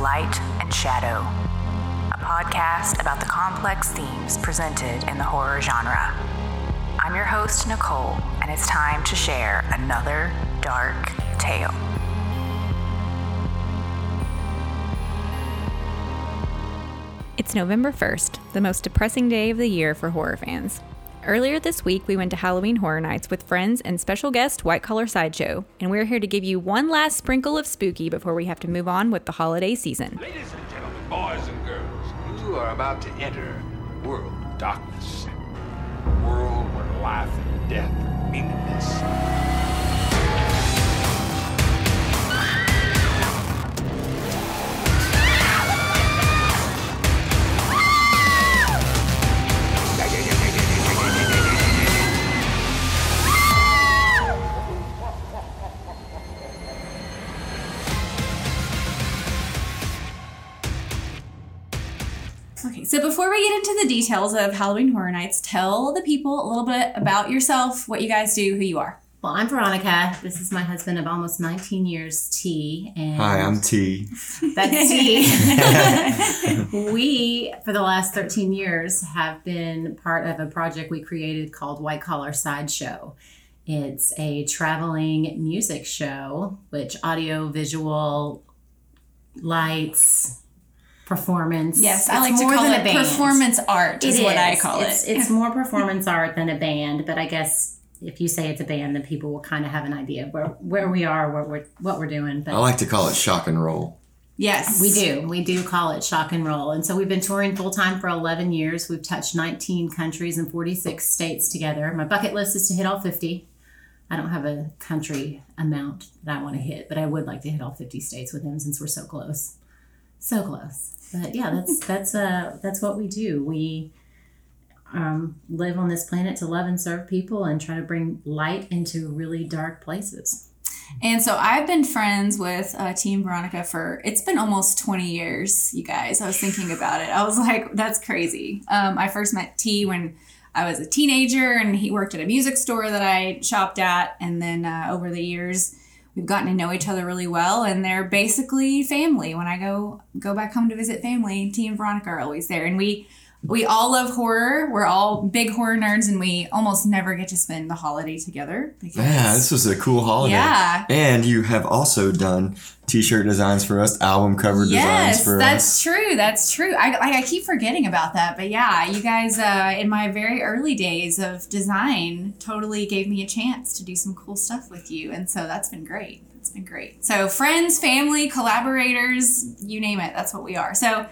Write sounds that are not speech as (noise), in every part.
Light and Shadow, a podcast about the complex themes presented in the horror genre. I'm your host, Nicole, and it's time to share another dark tale. It's November 1st, the most depressing day of the year for horror fans. Earlier this week, we went to Halloween Horror Nights with friends and special guest White Collar Sideshow, and we're here to give you one last sprinkle of spooky before we have to move on with the holiday season. Ladies and gentlemen, boys and girls, you are about to enter world of darkness. World where life and death are meaningless. Details of Halloween Horror Nights, tell the people a little bit about yourself, what you guys do, who you are. Well, I'm Veronica. This is my husband of almost 19 years, T. And Hi, I'm T. (laughs) that's T. (laughs) we, for the last 13 years, have been part of a project we created called White Collar Sideshow. It's a traveling music show, which audio, visual, lights, performance. Yes, I It's like to call it a band. performance art, is It what I call it's, it. It's more (laughs) performance art than a band, but I guess if you say it's a band, then people will kind of have an idea of where, where we are, where we're, what we're doing. But I like to call it shock and roll. yes. we do. We do call it shock and roll. And so we've been touring full time for 11 years. We've touched 19 countries and 46 states together. My bucket list is to hit all 50. I don't have a country amount that I want to hit, but I would like to hit all 50 states with them since we're so close. So close. But yeah, that's (laughs) that's uh that's what we do. We um, live on this planet to love and serve people and try to bring light into really dark places. And so I've been friends with uh, Team Veronica for it's been almost 20 years, you guys. I was thinking about it. I was like, that's crazy. Um, I first met T when I was a teenager, and he worked at a music store that I shopped at. And then uh, over the years, we've gotten to know each other really well, and they're basically family. When I go go back home to visit family, T and Veronica are always there, and we. We all love horror. We're all big horror nerds, and we almost never get to spend the holiday together. Yeah, this was a cool holiday. Yeah. And you have also done t-shirt designs for us, album cover designs for us. that's true. That's true. I, I, I keep forgetting about that, but yeah, you guys uh, in my very early days of design totally gave me a chance to do some cool stuff with you, and so that's been great. It's been great. So friends, family, collaborators, you name it. That's what we are. So.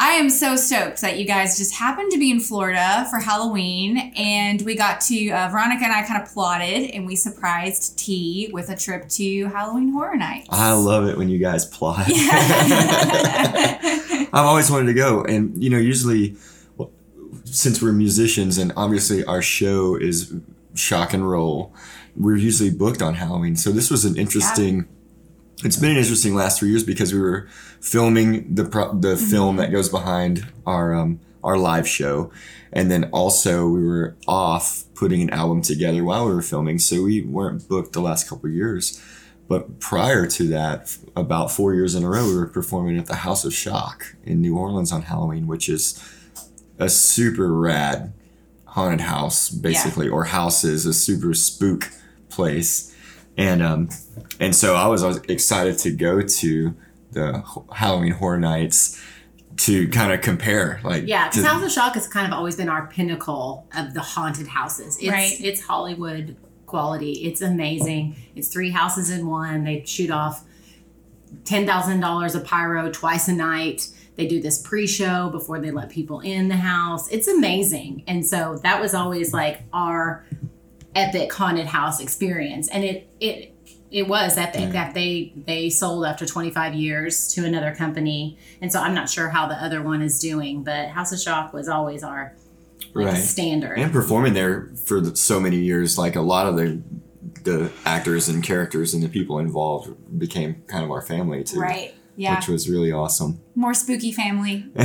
I am so stoked that you guys just happened to be in Florida for Halloween, and we got to uh, Veronica and I kind of plotted, and we surprised T with a trip to Halloween Horror Nights. I love it when you guys plot. (laughs) I've always wanted to go, and you know, usually, since we're musicians, and obviously our show is shock and roll, we're usually booked on Halloween. So this was an interesting. It's been an interesting last three years because we were filming the pro- the film that goes behind our um, our live show, and then also we were off putting an album together while we were filming, so we weren't booked the last couple of years. But prior to that, about four years in a row, we were performing at the House of Shock in New Orleans on Halloween, which is a super rad haunted house, basically, or houses, a super spook place. And um, and so I was, I was excited to go to the Halloween Horror Nights to kind of compare, like Yeah, because to- House of Shock has kind of always been our pinnacle of the haunted houses. It's, Right. It's Hollywood quality. It's amazing. It's three houses in one. They shoot off ten thousand dollars of pyro twice a night. They do this pre-show before they let people in the house. It's amazing. And so that was always like our epic haunted house experience. And it it it was epic that they they sold after 25 years to another company. And so I'm not sure how the other one is doing, but House of Shock was always our like Right. standard. and performing there for the, so many years like a lot of the the actors and characters and the people involved became kind of our family too Right. Yeah. which was really awesome More spooky family. (laughs)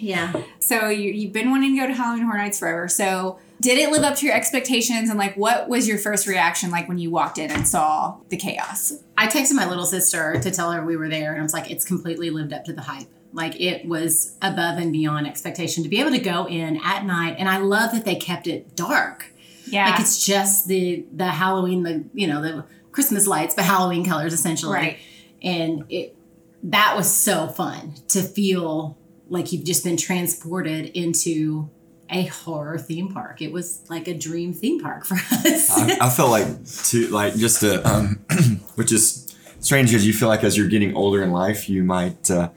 Yeah. (laughs) So you, you've been wanting to go to Halloween Horror Nights forever. So did it live up to your expectations? And like, what was your first reaction like when you walked in and saw the chaos? I texted my little sister to tell her we were there, and I was like, it's completely lived up to the hype. Like it was above and beyond expectation to be able to go in at night, and I love that they kept it dark. Yeah. Like it's just the the Halloween, the you know the Christmas lights, but Halloween colors essentially. Right. And it that was so fun to feel like you've just been transported into a horror theme park. It was like a dream theme park for (laughs) us. I, I felt like to like just to um, (clears throat) which is strange because you feel like as you're getting older in life, you might uh,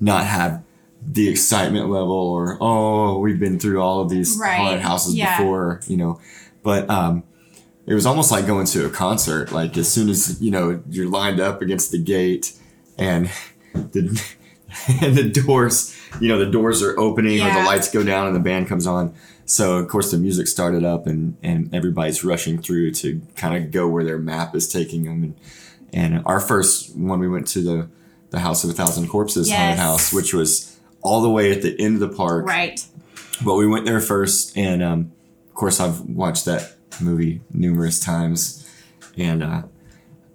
not have the excitement level or oh we've been through all of these Right, haunted houses yeah. before, you know, but um, it was almost like going to a concert. Like as soon as you know you're lined up against the gate and (laughs) the (laughs) and the doors, you know, the doors are opening or the lights go down and the band comes on. So of course the music started up and and everybody's rushing through to kind of go where their map is taking them. And and our first one we went to the the House of a Thousand Corpses haunted house, which was all the way at the end of the park. right. But we went there first, and um, of course, I've watched that movie numerous times, and uh,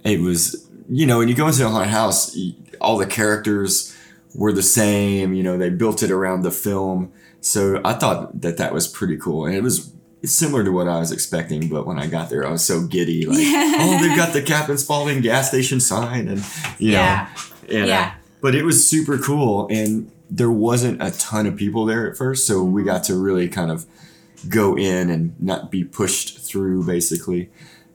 it was you know when you go into a haunted house, all the characters were the same. You know, they built it around the film, so I thought that that was pretty cool, and it was. It's similar to what I was expecting, but when I got there, I was so giddy. Like, (laughs) oh, they've got the Captain Spaulding gas station sign, and you Yeah. know, and, uh, Yeah. but it was super cool, and there wasn't a ton of people there at first, so we got to really kind of go in and not be pushed through, basically.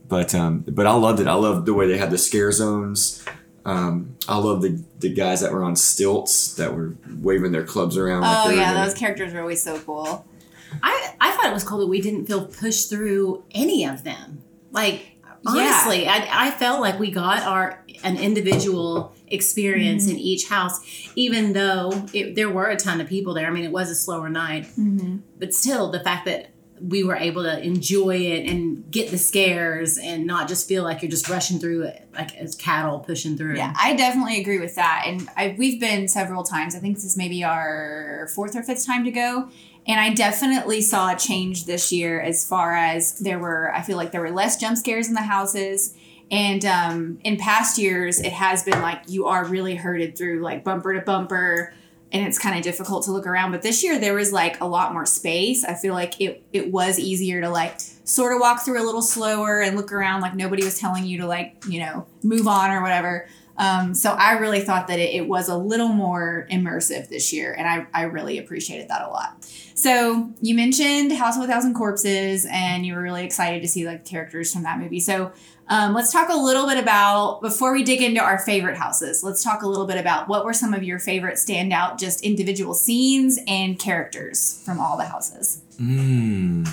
But um, but I loved it. I loved the way they had the scare zones. Um, I love the the guys that were on stilts that were waving their clubs around. Oh they were yeah, gonna- those characters are always so cool. I, I thought it was cool that we didn't feel pushed through any of them. Like honestly, I, I felt like we got our an individual experience in each house, even though it, there were a ton of people there. I mean, it was a slower night, but still, the fact that we were able to enjoy it and get the scares and not just feel like you're just rushing through it like as cattle pushing through. Yeah, I definitely agree with that. And I, we've been several times. I think this is maybe our fourth or fifth time to go. And I definitely saw a change this year as far as there were, I feel like there were less jump scares in the houses. And um, in past years, it has been like you are really herded through like bumper to bumper and it's kind of difficult to look around. But this year, there was like a lot more space. I feel like it, it was easier to like sort of walk through a little slower and look around like nobody was telling you to like, you know, move on or whatever. Um, so I really thought that it, it was a little more immersive this year, and I, I really appreciated that a lot. So you mentioned House of a Thousand Corpses, and you were really excited to see like characters from that movie. So um, let's talk a little bit about before we dig into our favorite houses. Let's talk a little bit about what were some of your favorite standout, just individual scenes and characters from all the houses. Mm.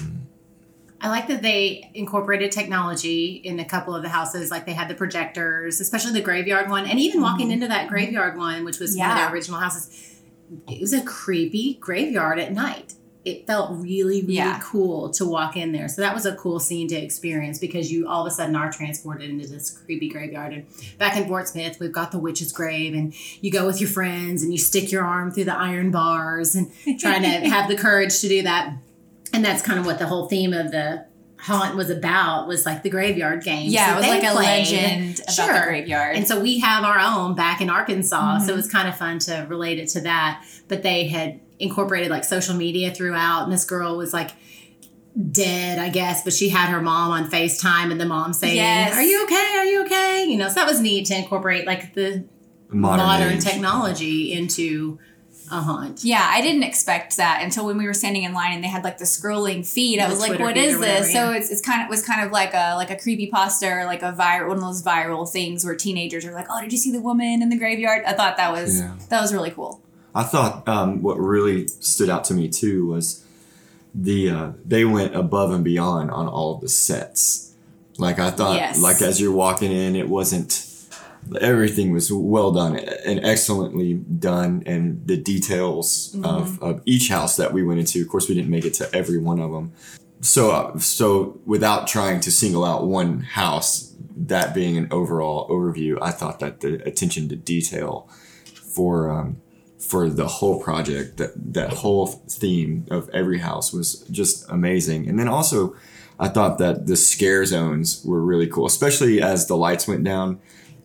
I like that they incorporated technology in a couple of the houses. Like they had the projectors, especially the graveyard one, and even walking into that graveyard one, which was one of the original houses. It was a creepy graveyard at night. It felt really, really Yeah. cool to walk in there. So that was a cool scene to experience because you all of a sudden are transported into this creepy graveyard. And back in Fort Smith, we've got the witch's grave, and you go with your friends and you stick your arm through the iron bars and trying to (laughs) have the courage to do that and that's kind of what the whole theme of the haunt was about was like the graveyard games Yeah, it was like a legend about the graveyard. and so we have our own back in arkansas Mm-hmm. so it was kind of fun to relate it to that but they had incorporated like social media throughout and this girl was like dead i guess but she had her mom on facetime and the mom saying Yes. are you okay are you okay you know so that was neat to incorporate like the Modern, modern, technology into a haunt Yeah, I didn't expect that until when we were standing in line and they had like the scrolling feed. I was like, Twitter "What feed is or whatever, this?" So it's, it's kind of was kind of like a like a creepy pasta or like a viral one of those viral things where teenagers are like, "Oh, did you see the woman in the graveyard?" I thought that was Yeah. that was really cool. I thought um, what really stood out to me too was the uh, they went above and beyond on all of the sets. Like I thought, Yes. like as you're walking in, it wasn't everything was well done and excellently done, and the details of, of each house that we went into. Of course, we didn't make it to every one of them. So, uh, so without trying to single out one house, that being an overall overview, I thought that the attention to detail for um, for the whole project. That that whole theme of every house was just amazing. And then also, I thought that the scare zones were really cool, especially as the lights went down.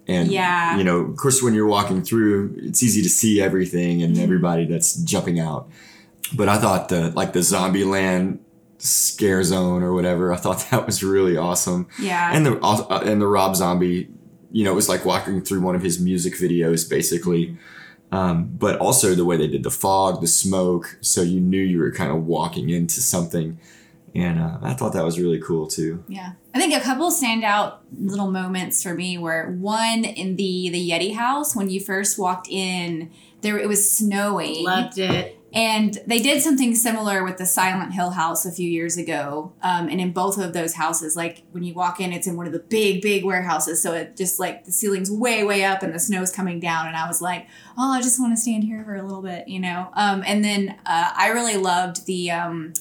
And Yeah. you know, of course, when you're walking through, it's easy to see everything and everybody that's jumping out. But I thought the like the Zombie Land scare zone or whatever, I thought (laughs) that was really awesome Yeah. and the uh, and the Rob Zombie, you know, it was like walking through one of his music videos, basically. Um, but also the way they did the fog, the smoke, so you knew you were kind of walking into something, and uh, I thought that was really cool too. Yeah. I think a couple standout little moments for me were one in the the Yeti house when you first walked in, there it was snowing. Loved it. And they did something similar with the Silent Hill house a few years ago. Um, and in both of those houses, like when you walk in, it's in one of the big, big warehouses. So it just like the ceiling's way, way up and the snow's coming down. And I was like, oh, I just want to stand here for a little bit, you know? Um, and then uh, I really loved the. Um,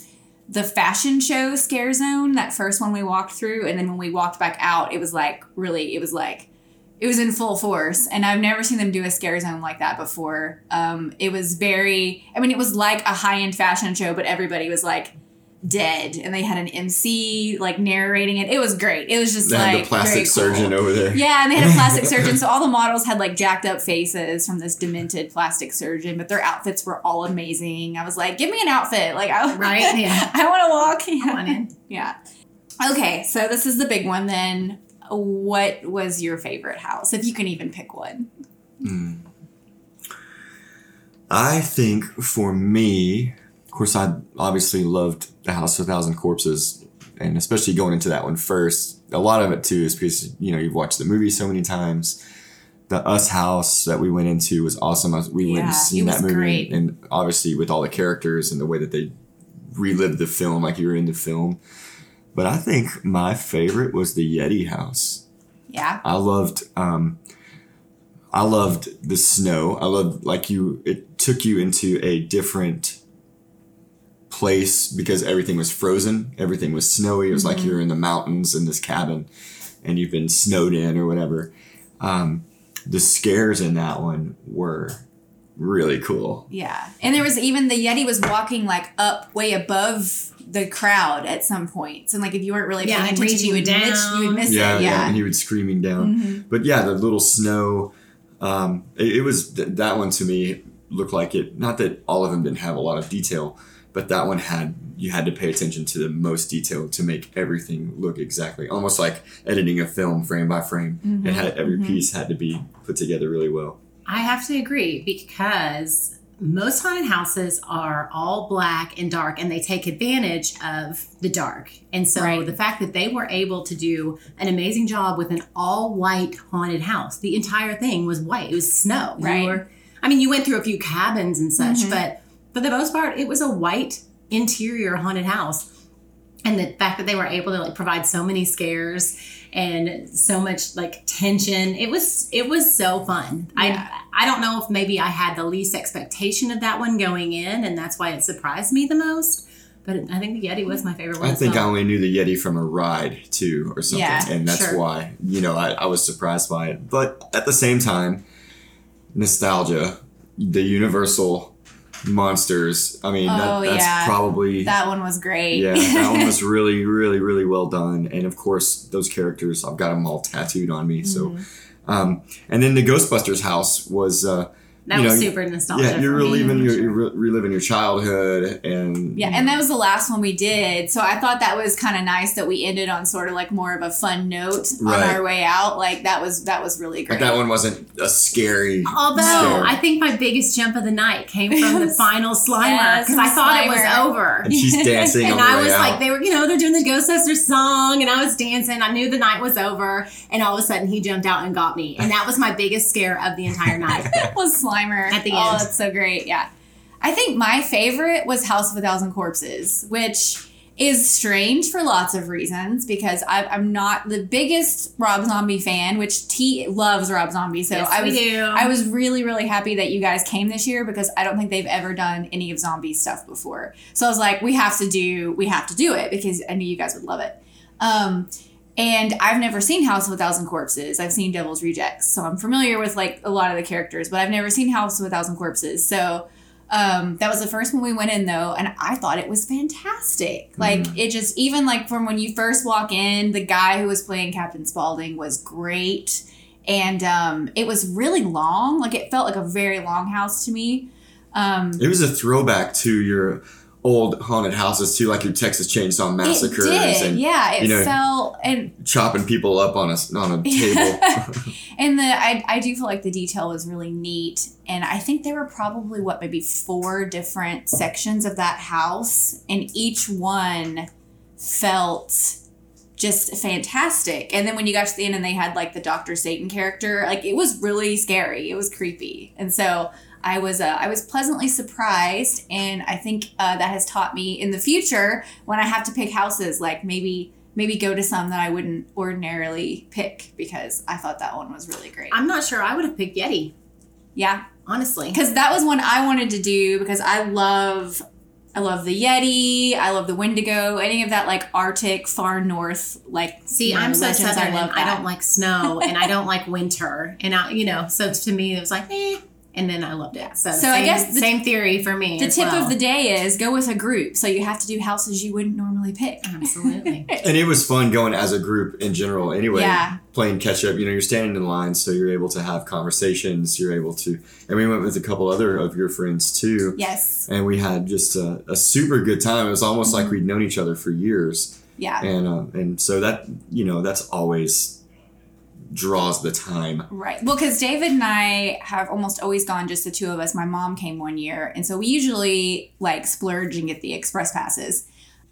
the fashion show scare zone that first one we walked through and then when we walked back out it was like really it was like it was in full force and i've never seen them do a scare zone like that before um, it was very i mean it was like a high-end fashion show but everybody was like dead and they had an mc like narrating it it was great it was just They like had the plastic very cool. surgeon over there. Yeah, and they had a plastic (laughs) surgeon. So all the models had like jacked up faces from this demented plastic surgeon, but their outfits were all amazing. I was like, give me an outfit. Like I (laughs) Right? Yeah. I want to walk. Yeah. want in. (laughs) yeah. Okay, so this is the big one then. What was your favorite house? If you can even pick one. Hmm. I think for me, of course, I obviously loved the House of a Thousand Corpses, and especially going into that one first. A lot of it too is because you know you've watched the movie so many times. The Us house that we went into was awesome. We went Yeah, and seen that movie, great. and obviously with all the characters and the way that they relived the film, like you were in the film. But I think my favorite was the Yeti house. Yeah. I loved um I loved the snow. I loved like you it took you into a different place because everything was frozen, everything was snowy. It was like you're in the mountains in this cabin and you've been snowed in or whatever. Um the scares in that one were really cool. Yeah. And there was even the Yeti was walking like up way above the crowd at some points. And like if you weren't really Yeah, paying and attention, you would reaching miss you would miss Yeah, it. yeah, Yeah. and he would screaming down. Mhm. But yeah, the little snow. Um, it, it was th- that one to me looked like it. Not that all of them didn't have a lot of detail, but that one had you had to pay attention to the most detail to make everything look exactly almost like editing a film frame by frame. Mm-hmm. It had every piece had to be put together really well. I have to agree because most haunted houses are all black and dark and they take advantage of the dark. And so Right. the fact that they were able to do an amazing job with an all white haunted house, the entire thing was white. It was snow. Right. were- I mean, you went through a few cabins and such, Mhm. but for the most part, it was a white interior haunted house. And the fact that they were able to like provide so many scares and so much like tension, it was it was so fun. Yeah. I I don't know if maybe I had the least expectation of that one going in, and that's why it surprised me the most. But I think the Yeti was my favorite one. I as think I only knew the Yeti from a ride too, or something, Yeah, and that's sure. why you know I, I was surprised by it. But at the same time, nostalgia, the Universal monsters. I mean, Oh, that, that's yeah. probably That one was great. yeah, that one was (laughs) really, really, really well done. And of course, those characters, I've got them all tattooed on me. So, Mm-hmm. um, and then the Ghostbusters house was. Uh, that you was know, super nostalgic. yeah, you're reliving your, sure. you're re- reliving your childhood, and Yeah, and that was the last one we did. So I thought that was kind of nice that we ended on sort of like more of a fun note Right. on our way out. Like that was that was really great. Like that one wasn't a scary. Although scare. I think my biggest jump of the night came from the (laughs) final Slimer Yes, because I from thought it was over. and she's (laughs) dancing on And the I way was out. like, they were, you know, they're doing the Ghostbusters song, and I was dancing. I knew the night was over, and all of a sudden he jumped out and got me, and that was my biggest scare of the entire night. (laughs) was Slimer At the Oh, end. that's so great. Yeah, I think my favorite was House of a Thousand Corpses, which is strange for lots of reasons because I, I'm not the biggest Rob Zombie fan, which T loves Rob Zombie. So Yes, I was. I was really really happy that you guys came this year because I don't think they've ever done any of zombie stuff before. So I was like, we have to do we have to do it because I knew you guys would love it. Um, And I've never seen House of a Thousand Corpses. I've seen Devil's Rejects, so I'm familiar with like a lot of the characters, but I've never seen House of a Thousand Corpses. So um, that was the first one we went in though, and I thought it was fantastic. Like it just even like from when you first walk in, the guy who was playing Captain Spaulding was great, and um, it was really long. Like it felt like a very long house to me. Um, It was a throwback to your old haunted houses too, like your Texas Chainsaw Massacres it did, and yeah. It you know- felt and chopping people up on a on a table. (laughs) and the I, I do feel like the detail was really neat and i think there were probably what maybe four different sections of that house and each one felt just fantastic and then when you got to the end and they had like the dr satan character like it was really scary it was creepy and so i was uh, i was pleasantly surprised and i think uh, that has taught me in the future when i have to pick houses like maybe maybe go to some that i wouldn't ordinarily pick because i thought that one was really great I'm not sure I would have picked Yeti, yeah honestly. because that was one I wanted to do because I love I love the Yeti, I love the Wendigo, any of that like Arctic far north like See, you know, I'm so legends, southern and I don't like snow and I don't like winter. And I, you know, so to me it was like, eh. And then I loved it. So, So I guess the- same theory for me. the as tip well. of the day is go with a group. So you have to do houses you wouldn't normally pick. Absolutely. (laughs) and it was fun going as a group in general anyway Yeah. playing catch up you know you're standing in line so you're able to have conversations you're able to and we went with a couple other of your friends too Yes. and we had just a, a super good time it was almost like we'd known each other for years Yeah. and um, and so that you know that's always draws the time Right. Well, because David and I have almost always gone just the two of us. My mom came one year. And so we usually like splurge and get the express passes.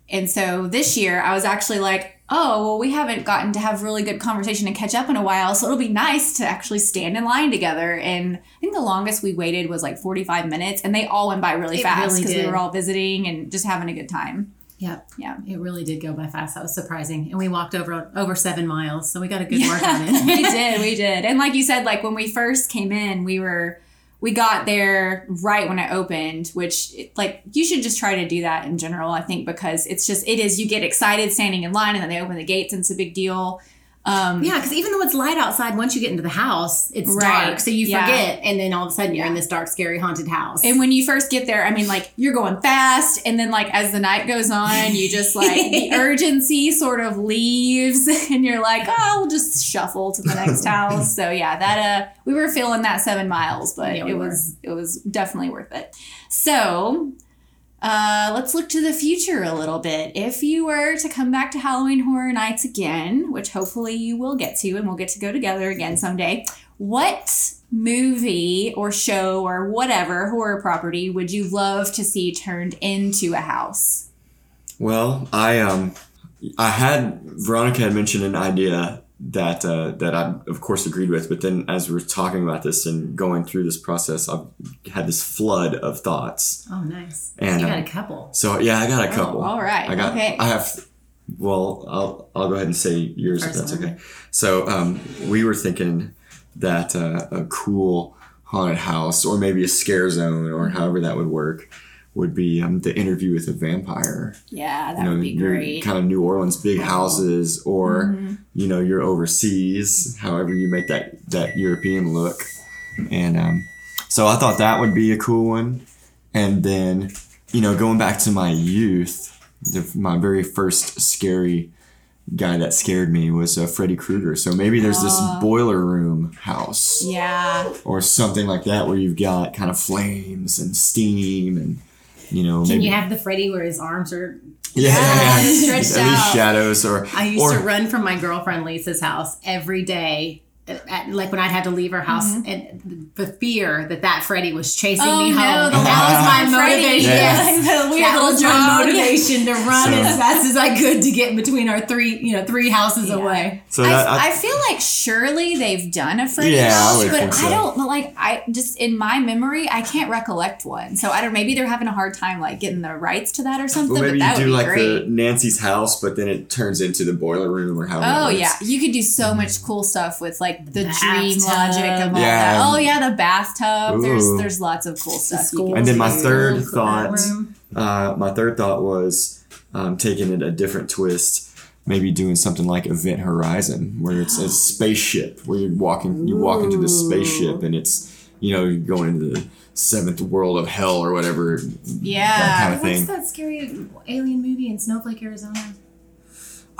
And so this year I was actually like, oh, well, we haven't gotten to have really good conversation and catch up in a while. So it'll be nice to actually stand in line together. And I think the longest we waited was like 45 minutes. And they all went by really It fast really because we were all visiting and just having a good time. Yep. Yeah. It really did go by fast. That was surprising. And we walked over over seven miles. So we got a good workout (laughs) we did, we did. And like you said, like when we first came in, we were we got there right when it opened, which like you should just try to do that in general, I think, because it's just it is you get excited standing in line and then they open the gates and it's a big deal. Um Yeah, because even though it's light outside, once you get into the house, it's Right. dark. So you Yeah. forget, and then all of a sudden you're in this dark, scary, haunted house. and when you first get there, I mean, like you're going fast, and then like as the night goes on, you just like the (laughs) urgency sort of leaves, (laughs) and you're like, oh, we'll just shuffle to the next house. (laughs) So yeah, that uh, we were feeling that seven miles, but Yeah, we it was it was definitely worth it. So. Uh, let's look to the future a little bit. If you were to come back to Halloween Horror Nights again, which hopefully you will get to, and we'll get to go together again someday, what movie or show or whatever horror property would you love to see turned into a house? Well, I um, I had Veronica had mentioned an idea that uh, that I of course agreed with, but then as we are talking about this and going through this process, I've had this flood of thoughts. oh, nice. And, you got um, a couple. So yeah, I got a couple. Oh, all right. I got. okay. I have. Well, I'll I'll go ahead and say yours if that's okay. So um, we were thinking that uh, a cool haunted house, or maybe a scare zone, or however that would work, would be um, the interview with a vampire. yeah, that you know, would be great. kind of New Orleans big houses, or Mm-hmm. you know, you're overseas. However, you make that that European look, and um, so I thought that would be a cool one. And then, you know, going back to my youth, the, my very first scary guy that scared me was uh, Freddy Krueger. So maybe there's this boiler room house yeah. or something like that where you've got kind of flames and steam and you know Can maybe you have the Freddy where his arms are? yeah, stretched at least out. shadows or I used or, to run from my girlfriend Lisa's house every day. At, at- like when I'd had to leave her house, and the fear that that Freddy was chasing Mm-hmm. Oh, me no, home. the that was my Freddy. motivation. Yeah. Yes. Like the weird that little was my jog. motivation to run So- as fast as I could to get between our three, you know, three houses away. so that, I, I, I feel like surely they've done a Freddy Yeah, I house, would but think so. I don't but, like. I just in my memory, I can't recollect one. So I don't. Maybe they're having a hard time like getting the rights to that or something. well, maybe but that you would do be like great. the Nancy's house, but then it turns into the boiler room or however. Oh yeah, you could do so much cool stuff with like the, The dream bathtub. logic of all Yeah. that. Oh yeah, the bathtub. There's Ooh. there's lots of cool stuff. you school. And then my third School thought, uh, my third thought was um, taking it a different twist. maybe doing something like Event Horizon, where it's a (gasps) spaceship, where you're walking, you walk into the spaceship, and it's you know you're going into the seventh world of hell or whatever. Yeah. that kind of What's thing. that scary alien movie in Snowflake, Arizona?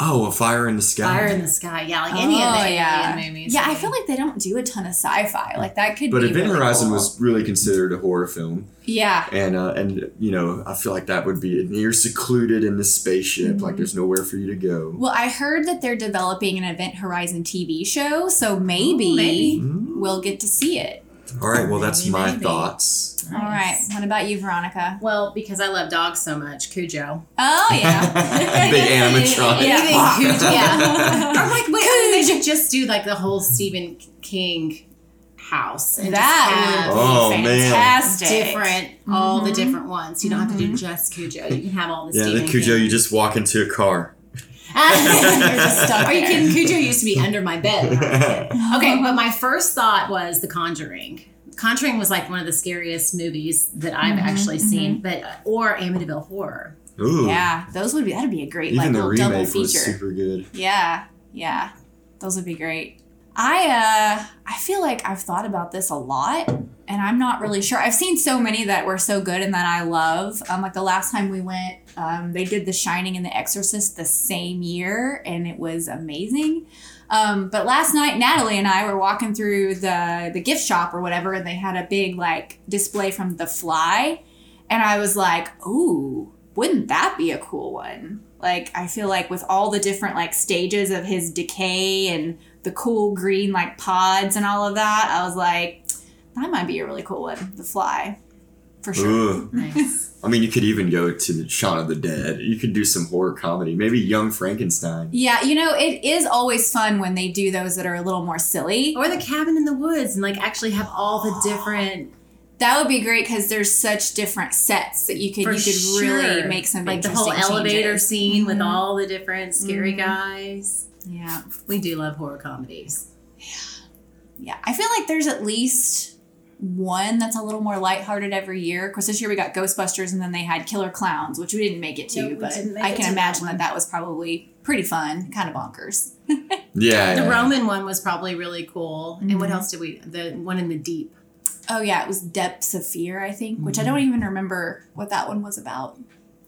Oh, a fire in the sky. Fire in the Sky. Yeah, like any of the Oh, yeah. alien movies. Yeah, I feel like they don't do a ton of sci-fi. Like that could be. but be Event really Horizon cool. was really considered a horror film, Yeah. and uh, and you know I feel like that would be and you're secluded in this spaceship, Mm-hmm. like there's nowhere for you to go. Well, I heard that they're developing an Event Horizon TV show, so maybe, Ooh, maybe. we'll get to see it. All right, well that's Maybe, my maybe. thoughts. All right. What about you, Veronica? Well, because I love dogs so much, Cujo. Oh yeah. (laughs) Big (laughs) animatronic. Yeah. Anything Cujo. Yeah. (laughs) or like, wait, I mean, they should just do like the whole Stephen King house. And that just would have Oh, be man. fantastic. different, all the mm-hmm. different ones. You don't have to do mm-hmm. just Cujo. You can have all the Stephen. Yeah, Stephen the Cujo, King. you just walk into a car. (laughs) You're just stuck Are you there. kidding? Cujo used to be under my bed. when I was a kid. Okay, but my first thought was The Conjuring. Conjuring was like one of the scariest movies that I've Mm-hmm, actually seen, but or Amityville Horror. Ooh, Yeah, those would be that'd be a great even like the little double remake was feature. super good. Yeah, yeah, those would be great. I uh, I feel like I've thought about this a lot, and I'm not really sure. I've seen so many that were so good and that I love. Um, like the last time we went, um, they did The Shining and The Exorcist the same year, and it was amazing. Um, but last night, Natalie and I were walking through the the gift shop or whatever, and they had a big like display from The Fly, and I was like, "Ooh, wouldn't that be a cool one?" Like, I feel like with all the different like stages of his decay and the cool green like pods and all of that, I was like, that might be a really cool one. The Fly, for sure. Ooh. Nice. (laughs) I mean, you could even go to the Shaun of the Dead. You could do some horror comedy. Maybe Young Frankenstein. Yeah, you know, it is always fun when they do those that are a little more silly. or the cabin in the woods and like actually have all the (gasps) different That would be great because there's such different sets that you could for you could really make some like the whole elevator changes. scene with Mhm. all the different scary Mhm. guys. Yeah, We do love horror comedies. Yeah, yeah. I feel like there's at least one that's a little more lighthearted every year. Of course, this year we got Ghostbusters, and then they had Killer Clowns, which we didn't make it to, No, but I can to that imagine that that was probably pretty fun, kind of bonkers. (laughs) Yeah. The yeah. Roman one was probably really cool. And what Mhm. else did we? The one in the deep. Oh yeah, it was Depths of Fear, I think, which I Mm-hmm. don't even remember what that one was about.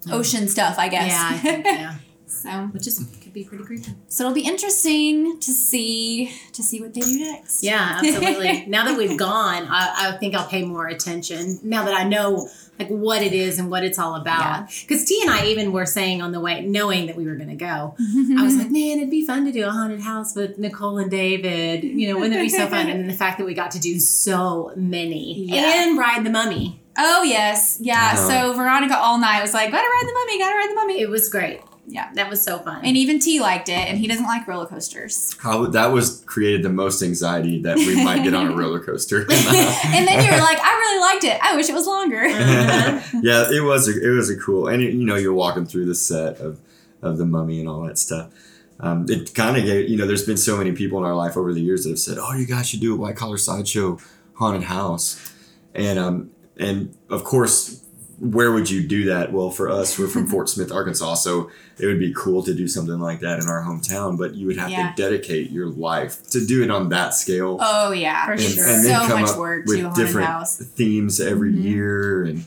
Ocean stuff, I guess. Yeah, I think, yeah. (laughs) so, Which is could be pretty creepy. so it'll be interesting to see to see what they do next. Yeah, (laughs) absolutely. now that we've gone, I, I think I'll pay more attention. Now that I know like what it is and what it's all about. Because T and I even were saying on the way, knowing that we were going to go, (laughs) I was like, man, it'd be fun to do a haunted house with Nicole and David. You know, wouldn't it be so fun? And then the fact that we got to do so many Yeah. and ride the mummy. Oh yes, yeah. Uh-huh. So Veronica all night was like, "Gotta ride the mummy, gotta ride the mummy," It was great. Yeah. that was so fun. and even T liked it, and he doesn't like roller coasters. How that was created the most anxiety that we might get on a (laughs) roller coaster. (laughs) and then you were like, (laughs) "I really liked it. I wish it was longer." Yeah, it was a, it was a cool, and it, you know you're walking through the set of of the mummy and all that stuff. Um, it kind of gave you know there's been so many people in our life over the years that have said, oh, you guys should do a white collar sideshow haunted house, and um and of course. Where would you do that? Well, for us, we're from Fort (laughs) Smith, Arkansas, so it would be cool to do something like that in our hometown. But you would have Yeah. to dedicate your life to do it on that scale Oh yeah, For and, sure. and then so come much up work to with a haunted different house. themes every Mhm. year and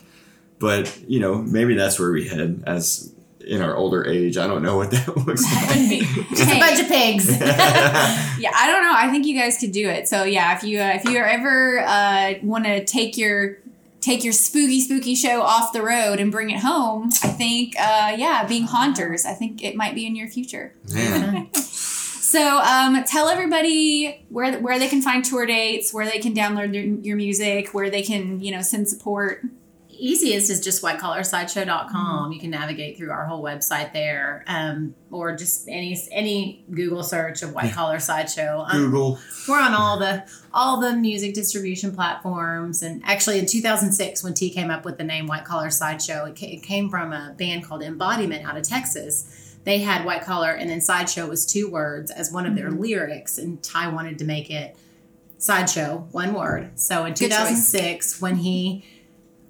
but you know maybe that's where we head as in our older age i don't know what that (laughs) looks (laughs) like Just a bunch of pigs. yeah, I don't know. I think you guys could do it. So yeah, if you uh, if you ever uh, want to take your take your spooky spooky show off the road and bring it home, I think uh, yeah, being haunters, I think it might be in your future. Man. (laughs) So um, tell everybody where where they can find tour dates, where they can download your, your music, where they can you know send support. easiest is just whitecollarsideshow.com. You can navigate through our whole website there, um, or just any any Google search of White Collar Sideshow. Um, google we're on all the all the music distribution platforms, and actually in 2006, when T came up with the name White Collar Sideshow, it, ca- it came from a band called Embodiment out of Texas. They had White Collar, and then Sideshow was two words as one of their lyrics, and Ty wanted to make it Sideshow, one word. So in 2006, when he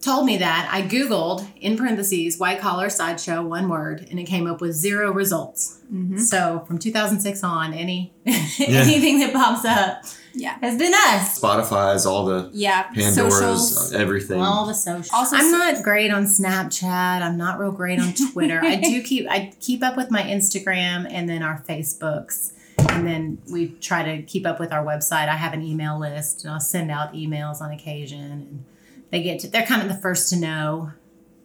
told me that, I Googled in parentheses white collar sideshow, one word, and it came up with zero results. Mm-hmm. So from 2006 on, any (laughs) anything that pops up Yeah. has been us. Spotify's, all the Yeah. Pandora's, Socials. everything. All the social. Also- I'm not great on Snapchat. I'm not real great on Twitter. I do (laughs) keep I keep up with my Instagram and then our Facebooks. And then we try to keep up with our website. I have an email list and I'll send out emails on occasion and they get to, they're kind of the first to know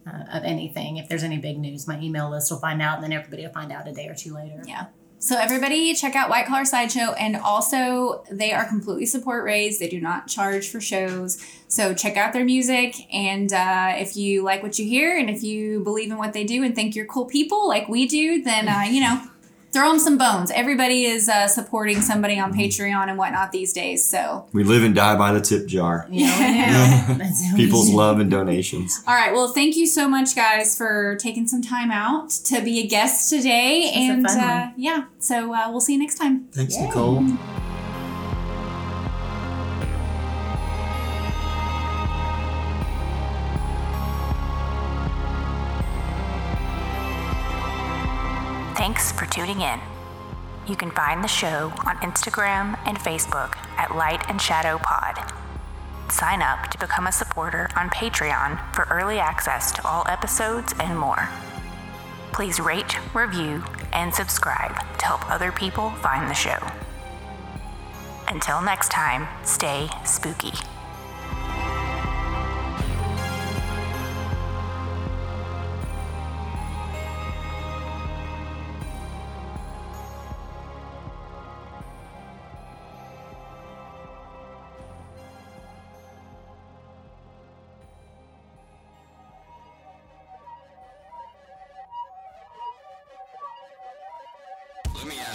uh, of anything. If there's any big news, my email list will find out and then everybody will find out a day or two later. Yeah. So everybody check out White Collar Sideshow and also they are completely support raised. They do not charge for shows. So check out their music and uh, if you like what you hear and if you believe in what they do and think you're cool people like we do, then uh, you know, (laughs) throw them some bones. Everybody is uh, supporting somebody on Patreon and whatnot these days. So we live and die by the tip jar. (laughs) Yeah. (laughs) That's how we People's love and donations. All right. Well, thank you so much, guys, for taking some time out to be a guest today. It's a and fun uh, one. yeah, so uh, we'll see you next time. Thanks, Nicole. Tuning in. You can find the show on Instagram and Facebook at Light and Shadow Pod. Sign up to become a supporter on Patreon for early access to all episodes and more. Please rate, review, and subscribe to help other people find the show. Until next time, stay spooky.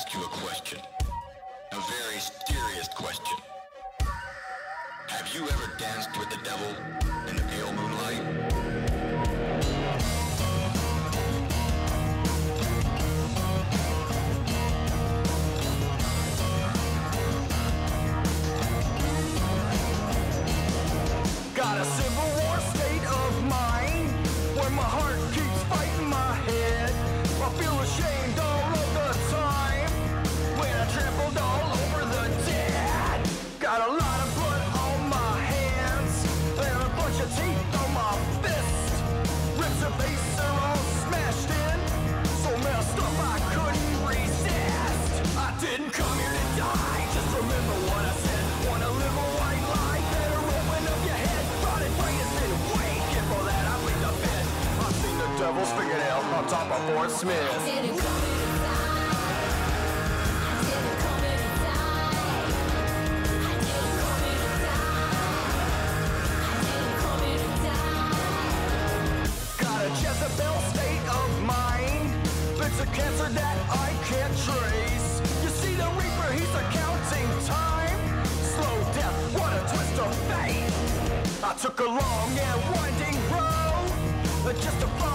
Ask you a question. A very serious question. Have you ever danced with the devil in the pale moonlight? On top of Fort Smith. Jezebel state of mind. It's a cancer that I can't trace. You see the Reaper, he's accounting time. Slow death, what a twist of fate. I took a long and winding road uh, just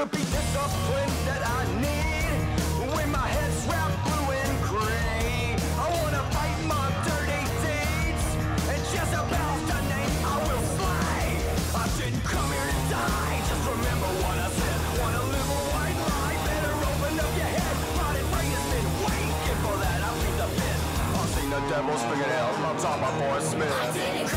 could be discipline that I need when my head's wrapped blue and gray. I wanna fight my dirty deeds and Jezebel's the name I will slay. I didn't come here to die, just remember what I said. Wanna live a white lie? Better open up your head. body, brain has been waiting for that. I'll leave the pit. I've seen the devil devil's fingernails on top of Fort Smith.